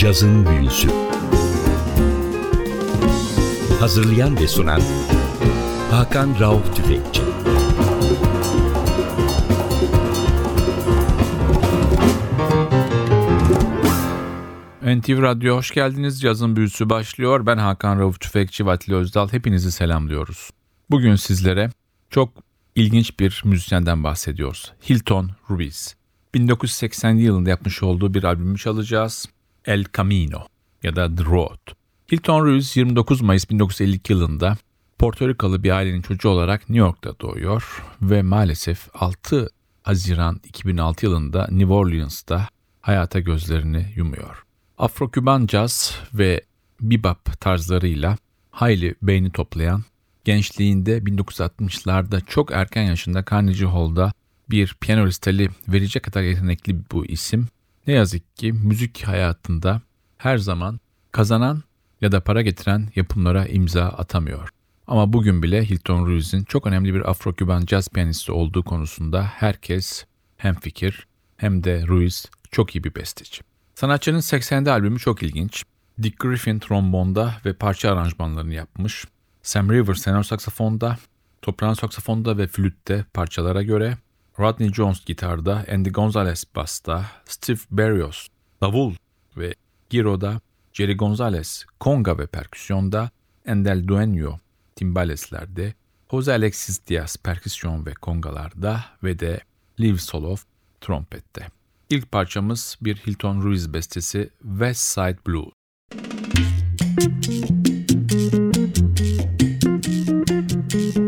Cazın Büyüsü Hazırlayan ve sunan Hakan Rauf Tüfekçi NTV Radyo hoş geldiniz. Cazın büyüsü başlıyor. Ben Hakan Rauf Tüfekçi ve Özdal. Hepinizi selamlıyoruz. Bugün sizlere çok ilginç bir müzisyenden bahsediyoruz. Hilton Ruiz. 1980 yılında yapmış olduğu bir albümü çalacağız. El Camino ya da The Road. Hilton Ruiz 29 Mayıs 1952 yılında Porto Rikalı bir ailenin çocuğu olarak New York'ta doğuyor ve maalesef 6 Haziran 2006 yılında New Orleans'ta hayata gözlerini yumuyor. Afro-Küban caz ve bebop tarzlarıyla hayli beğeni toplayan, gençliğinde 1960'larda çok erken yaşında Carnegie Hall'da bir piyano listeli verecek kadar yetenekli bu isim. Ne yazık ki müzik hayatında her zaman kazanan ya da para getiren yapımlara imza atamıyor. Ama bugün bile Hilton Ruiz'in çok önemli bir Afro-Küban caz piyanisti olduğu konusunda herkes hem fikir hem de Ruiz çok iyi bir besteci. Sanatçının 80'de albümü çok ilginç. Dick Griffin trombonda ve parça aranjmanlarını yapmış. Sam Rivers tenor saksafonda, toprağın saksafonda ve flütte parçalara göre, Rodney Jones gitarda, Andy Gonzalez basta, Steve Berrios davul ve giroda, Jerry Gonzalez konga ve perküsyonda, Endel Dueño timbaleslerde, Jose Alexis Diaz perküsyon ve kongalarda ve de Liv Solov trompette. İlk parçamız bir Hilton Ruiz bestesi West Side Blue. Müzik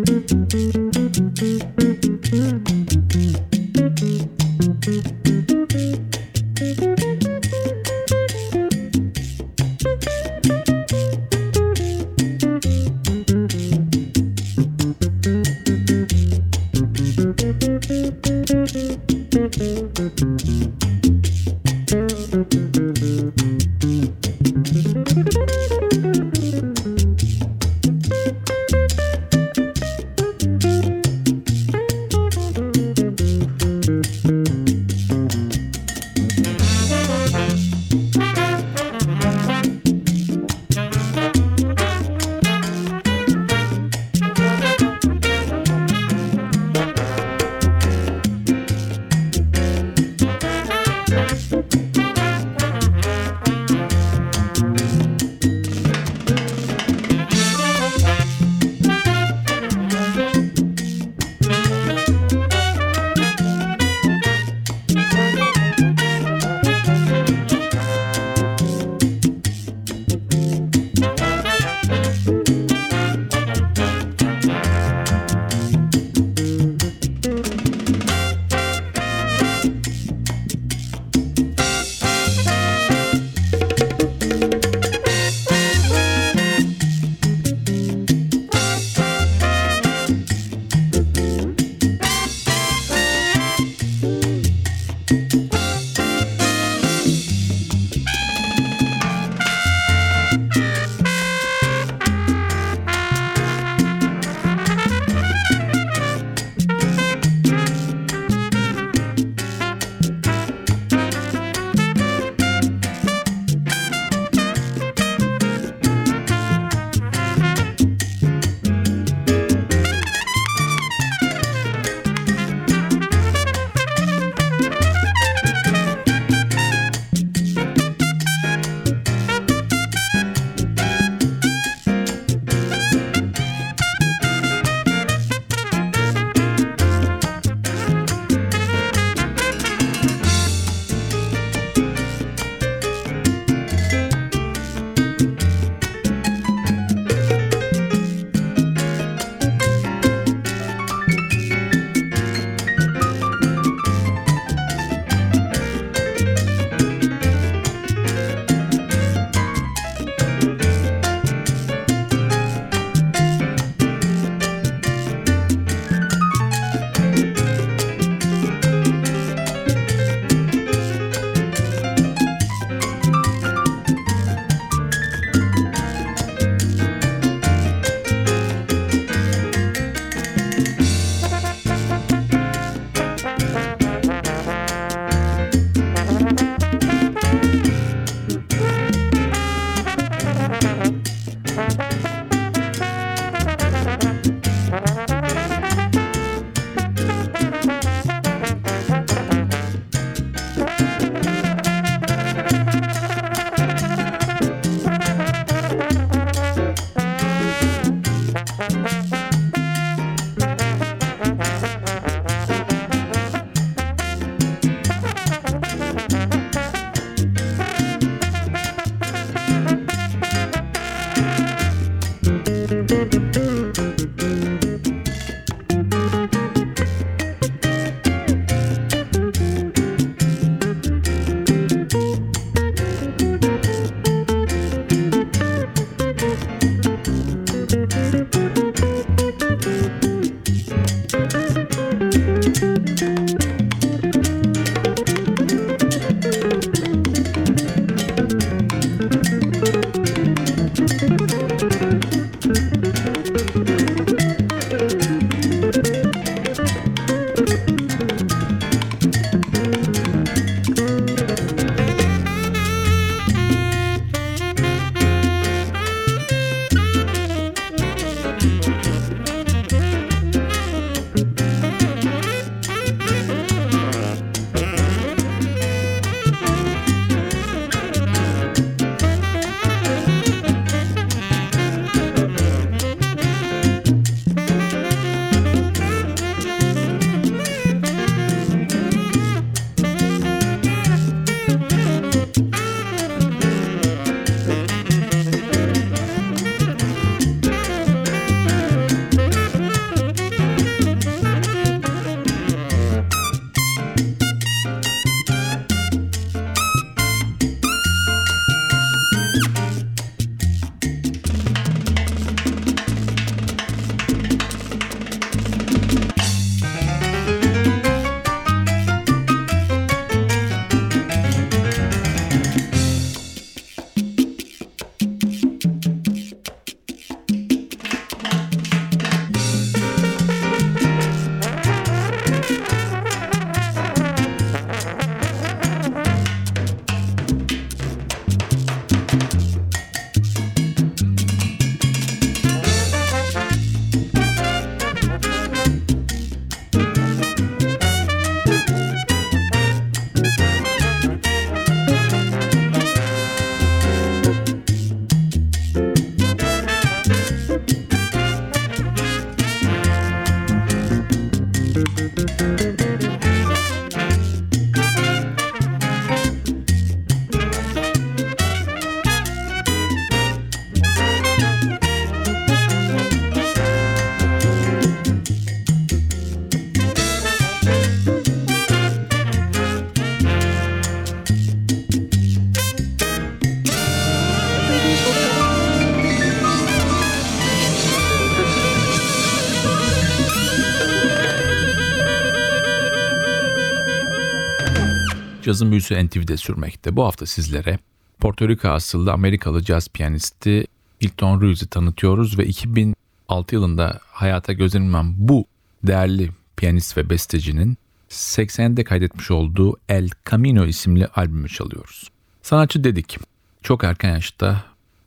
cazın büyüsü NTV'de sürmekte. Bu hafta sizlere Porto Rico asıllı Amerikalı caz piyanisti Hilton Ruiz'i tanıtıyoruz ve 2006 yılında hayata gözlenilmem bu değerli piyanist ve bestecinin 80'de kaydetmiş olduğu El Camino isimli albümü çalıyoruz. Sanatçı dedik. Çok erken yaşta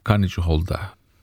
Carnegie Hall'da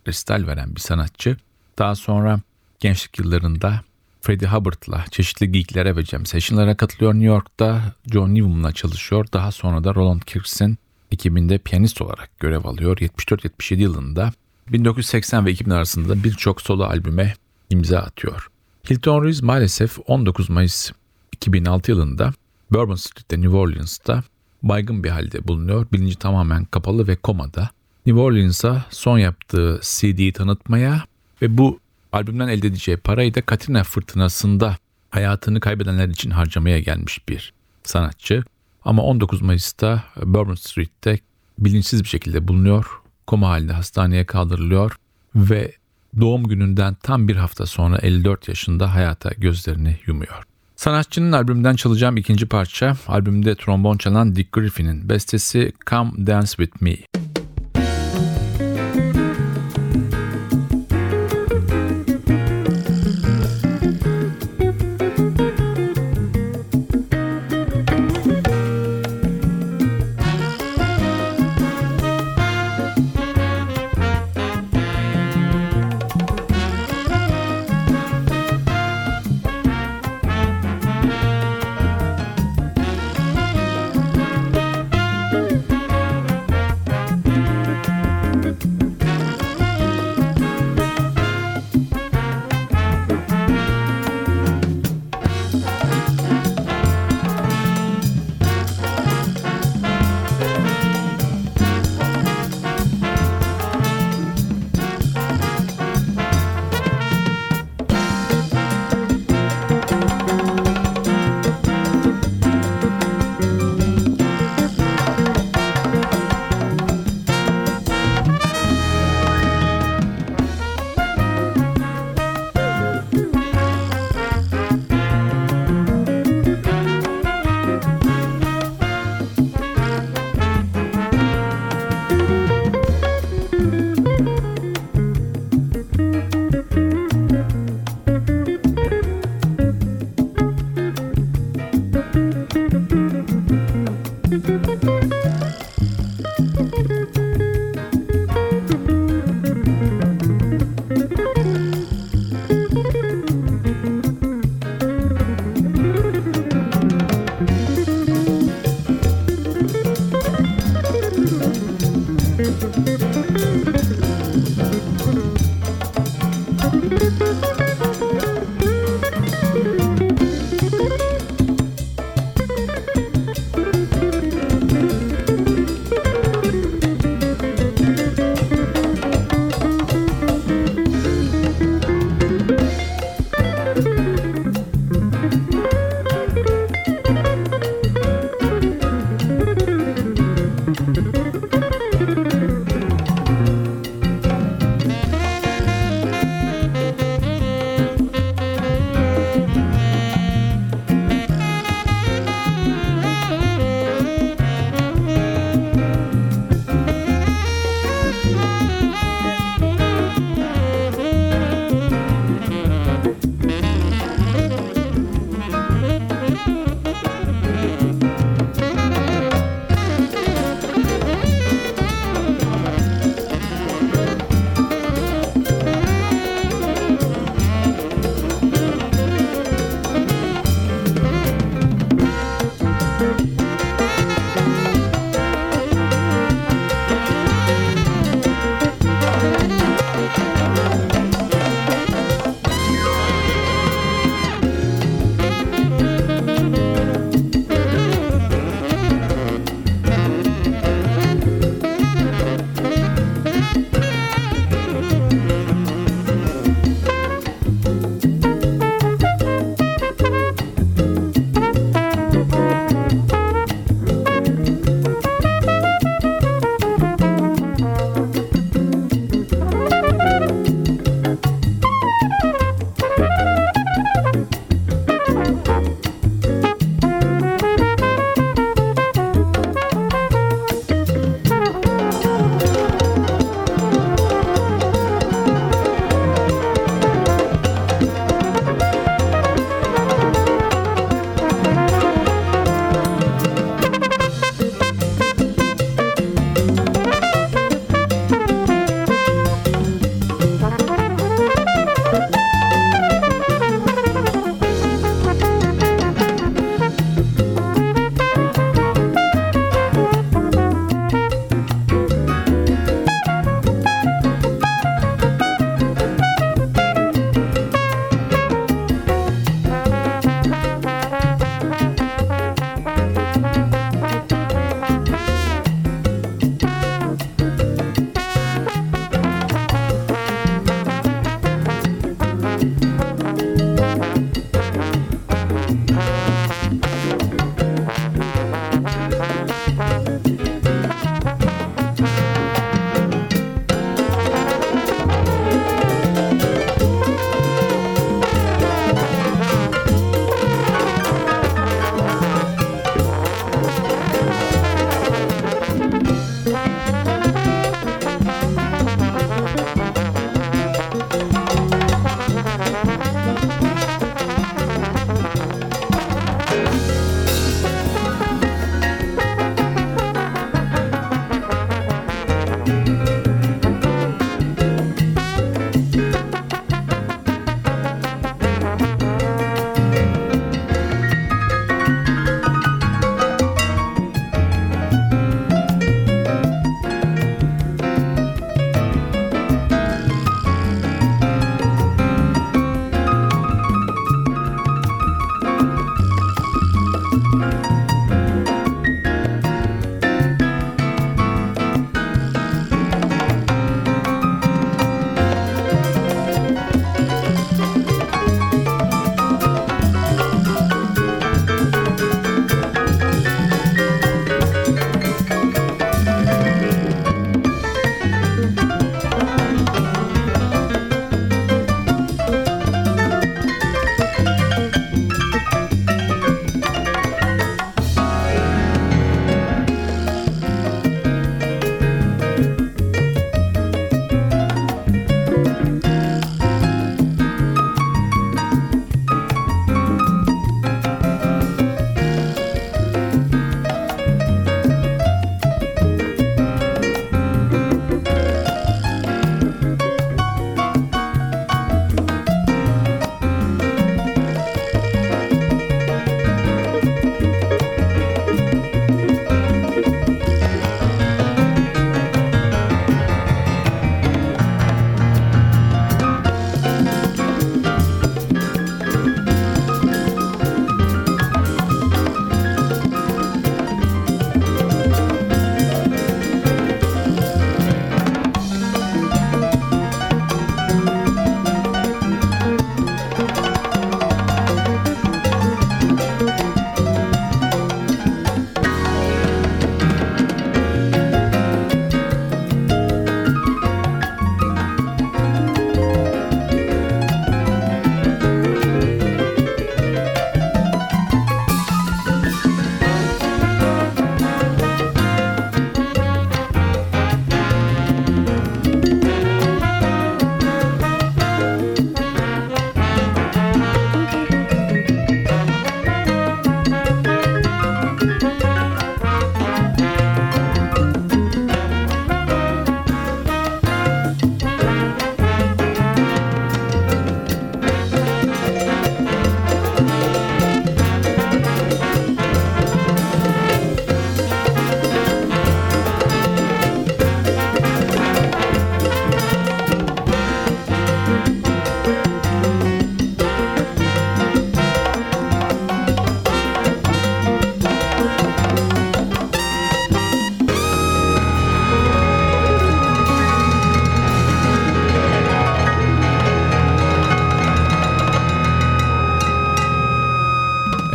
resital veren bir sanatçı. Daha sonra gençlik yıllarında Freddie Hubbard'la çeşitli geeklere ve jam session'lara katılıyor New York'ta. John Newman'la çalışıyor. Daha sonra da Roland Kirks'in ekibinde piyanist olarak görev alıyor. 74-77 yılında 1980 ve 2000 arasında birçok solo albüme imza atıyor. Hilton Ruiz maalesef 19 Mayıs 2006 yılında Bourbon Street'te New Orleans'ta baygın bir halde bulunuyor. Bilinci tamamen kapalı ve komada. New Orleans'a son yaptığı CD'yi tanıtmaya ve bu albümden elde edeceği parayı da Katrina fırtınasında hayatını kaybedenler için harcamaya gelmiş bir sanatçı. Ama 19 Mayıs'ta Bourbon Street'te bilinçsiz bir şekilde bulunuyor. Koma halinde hastaneye kaldırılıyor ve doğum gününden tam bir hafta sonra 54 yaşında hayata gözlerini yumuyor. Sanatçının albümden çalacağım ikinci parça, albümde trombon çalan Dick Griffin'in bestesi Come Dance With Me.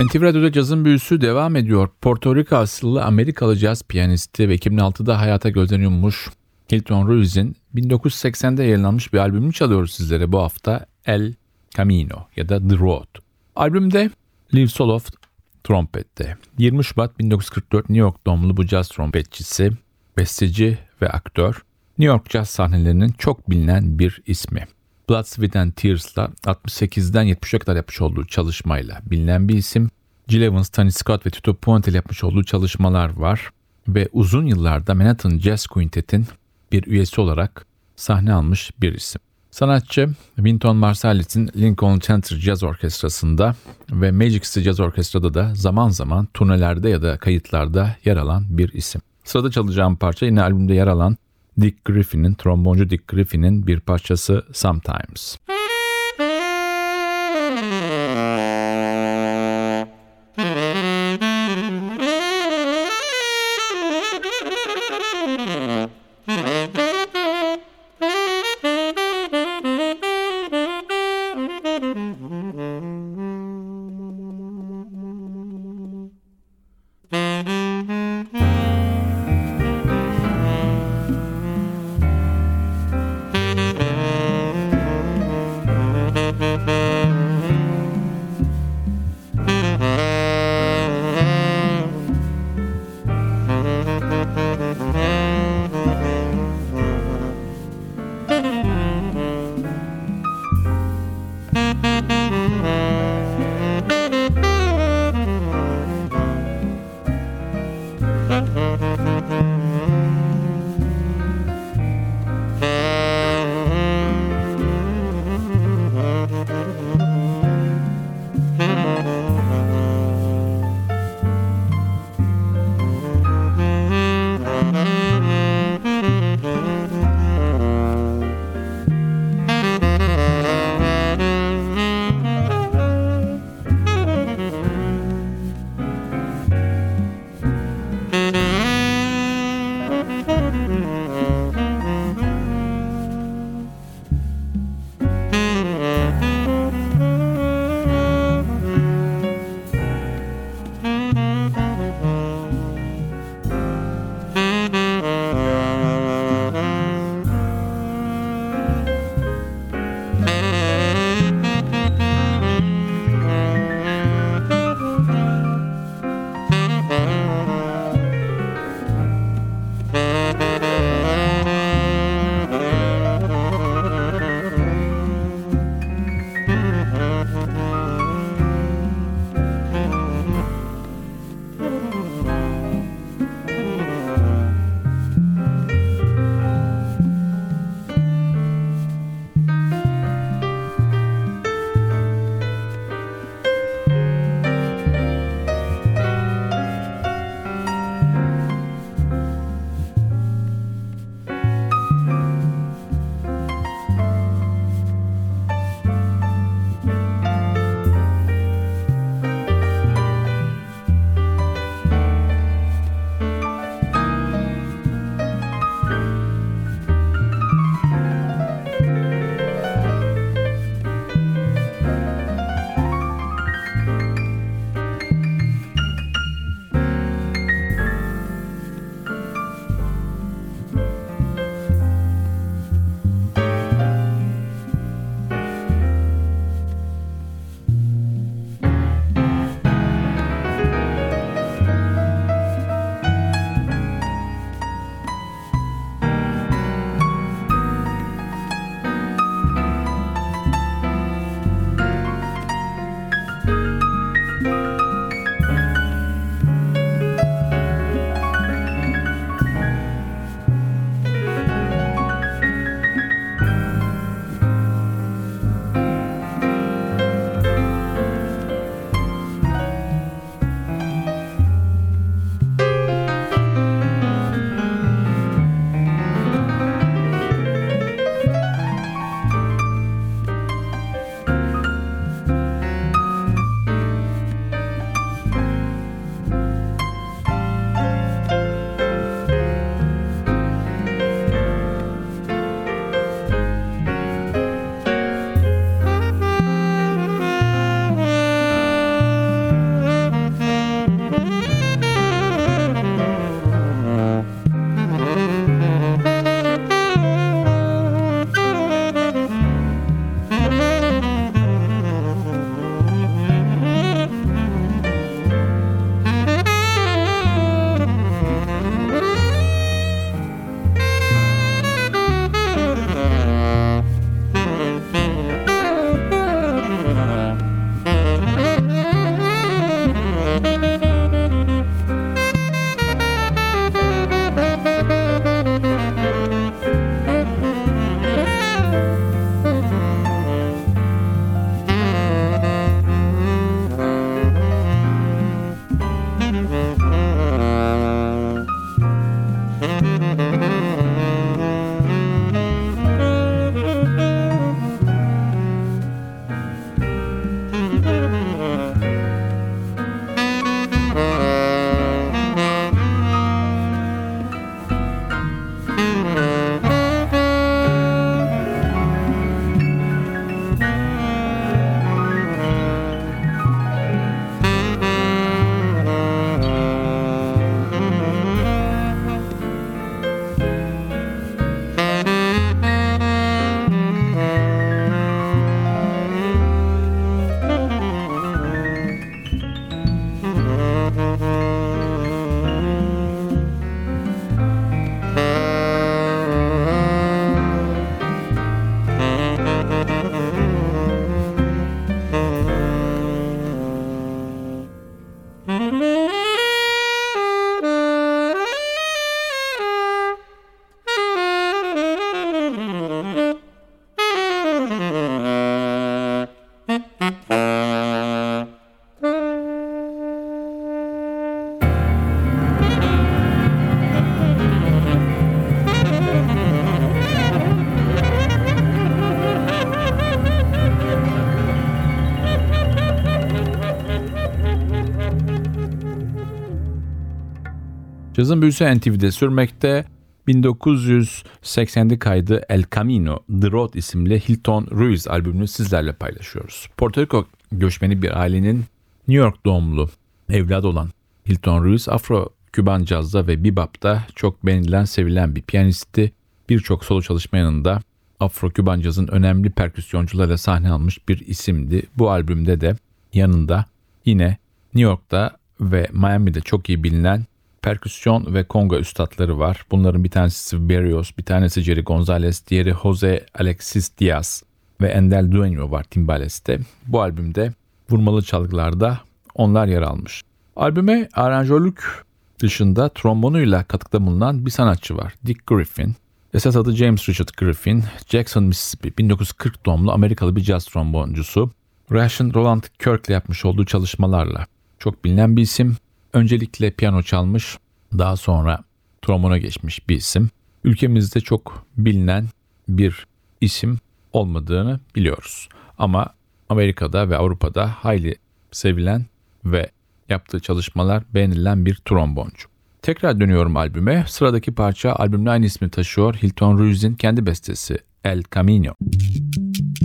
NTV Radyo'da cazın büyüsü devam ediyor. Porto Rico asıllı Amerikalı caz piyanisti ve 2006'da hayata gözden yummuş Hilton Ruiz'in 1980'de yayınlanmış bir albümünü çalıyoruz sizlere bu hafta El Camino ya da The Road. Albümde Liv Soloff trompette. 20 Şubat 1944 New York doğumlu bu caz trompetçisi, besteci ve aktör New York caz sahnelerinin çok bilinen bir ismi. Blood, Sweat and Tears'la 68'den 70'e kadar yapmış olduğu çalışmayla bilinen bir isim. Jill Evans, Tony Scott ve Tito Puente ile yapmış olduğu çalışmalar var ve uzun yıllarda Manhattan Jazz Quintet'in bir üyesi olarak sahne almış bir isim. Sanatçı Winton Marsalis'in Lincoln Center Jazz Orkestrası'nda ve Magic City Jazz Orkestra'da da zaman zaman turnelerde ya da kayıtlarda yer alan bir isim. Sırada çalacağım parça yine albümde yer alan Dick Griffin'in, tromboncu Dick Griffin'in bir parçası Sometimes. Cazın büyüsü NTV'de sürmekte. 1980'de kaydı El Camino, The Road isimli Hilton Ruiz albümünü sizlerle paylaşıyoruz. Porto Rico göçmeni bir ailenin New York doğumlu evladı olan Hilton Ruiz, Afro-Küban cazda ve bebop'ta çok beğenilen, sevilen bir piyanisti. Birçok solo çalışma yanında Afro-Küban cazın önemli perküsyoncularıyla sahne almış bir isimdi. Bu albümde de yanında yine New York'ta ve Miami'de çok iyi bilinen perküsyon ve konga üstadları var. Bunların bir tanesi Berrios, bir tanesi Jerry Gonzalez, diğeri Jose Alexis Diaz ve Endel Dueño var timbaleste. Bu albümde vurmalı çalgılarda onlar yer almış. Albüme aranjörlük dışında trombonuyla katkıda bulunan bir sanatçı var. Dick Griffin. Esas adı James Richard Griffin. Jackson, Mississippi 1940 doğumlu Amerikalı bir caz tromboncusu. Russian Roland Kirk'le yapmış olduğu çalışmalarla çok bilinen bir isim. Öncelikle piyano çalmış, daha sonra trombona geçmiş bir isim. Ülkemizde çok bilinen bir isim olmadığını biliyoruz. Ama Amerika'da ve Avrupa'da hayli sevilen ve yaptığı çalışmalar beğenilen bir tromboncu. Tekrar dönüyorum albüme. Sıradaki parça albümle aynı ismi taşıyor. Hilton Ruiz'in kendi bestesi El Camino. Cazı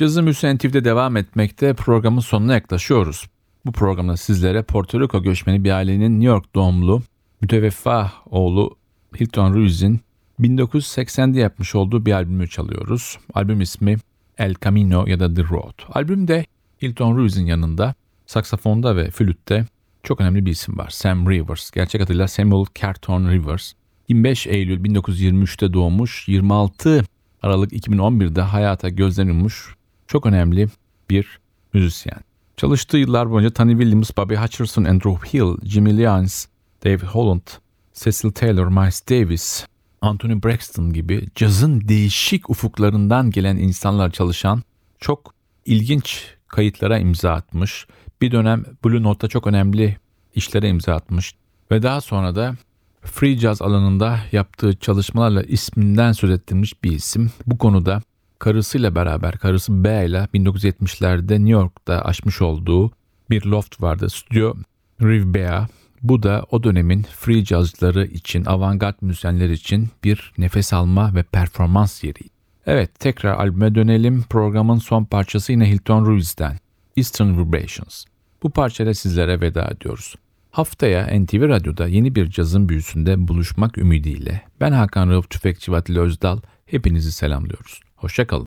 Müzisyen TV'de devam etmekte programın sonuna yaklaşıyoruz. Bu programda sizlere Porto Rico göçmeni bir ailenin New York doğumlu müteveffa oğlu Hilton Ruiz'in 1980'de yapmış olduğu bir albümü çalıyoruz. Albüm ismi El Camino ya da The Road. Albümde Hilton Ruiz'in yanında saksafonda ve flütte çok önemli bir isim var. Sam Rivers. Gerçek adıyla Samuel Carton Rivers. 25 Eylül 1923'te doğmuş, 26 Aralık 2011'de hayata gözden yummuş çok önemli bir müzisyen. Çalıştığı yıllar boyunca Tony Williams, Bobby Hutcherson, Andrew Hill, Jimmy Lyons, Dave Holland, Cecil Taylor, Miles Davis, Anthony Braxton gibi cazın değişik ufuklarından gelen insanlar çalışan çok ilginç kayıtlara imza atmış. Bir dönem Blue Note'da çok önemli işlere imza atmış ve daha sonra da free jazz alanında yaptığı çalışmalarla isminden söz ettirilmiş bir isim. Bu konuda karısıyla beraber, karısı B ile 1970'lerde New York'ta açmış olduğu bir loft vardı. Stüdyo Rivbea. Bu da o dönemin free jazzları için, avantgard müzisyenler için bir nefes alma ve performans yeri. Evet, tekrar albüme dönelim. Programın son parçası yine Hilton Ruiz'den. Eastern Vibrations. Bu parçayla sizlere veda ediyoruz. Haftaya NTV Radyo'da yeni bir cazın büyüsünde buluşmak ümidiyle ben Hakan Rauf Tüfekçi Vatili Özdal hepinizi selamlıyoruz. Hoşçakalın.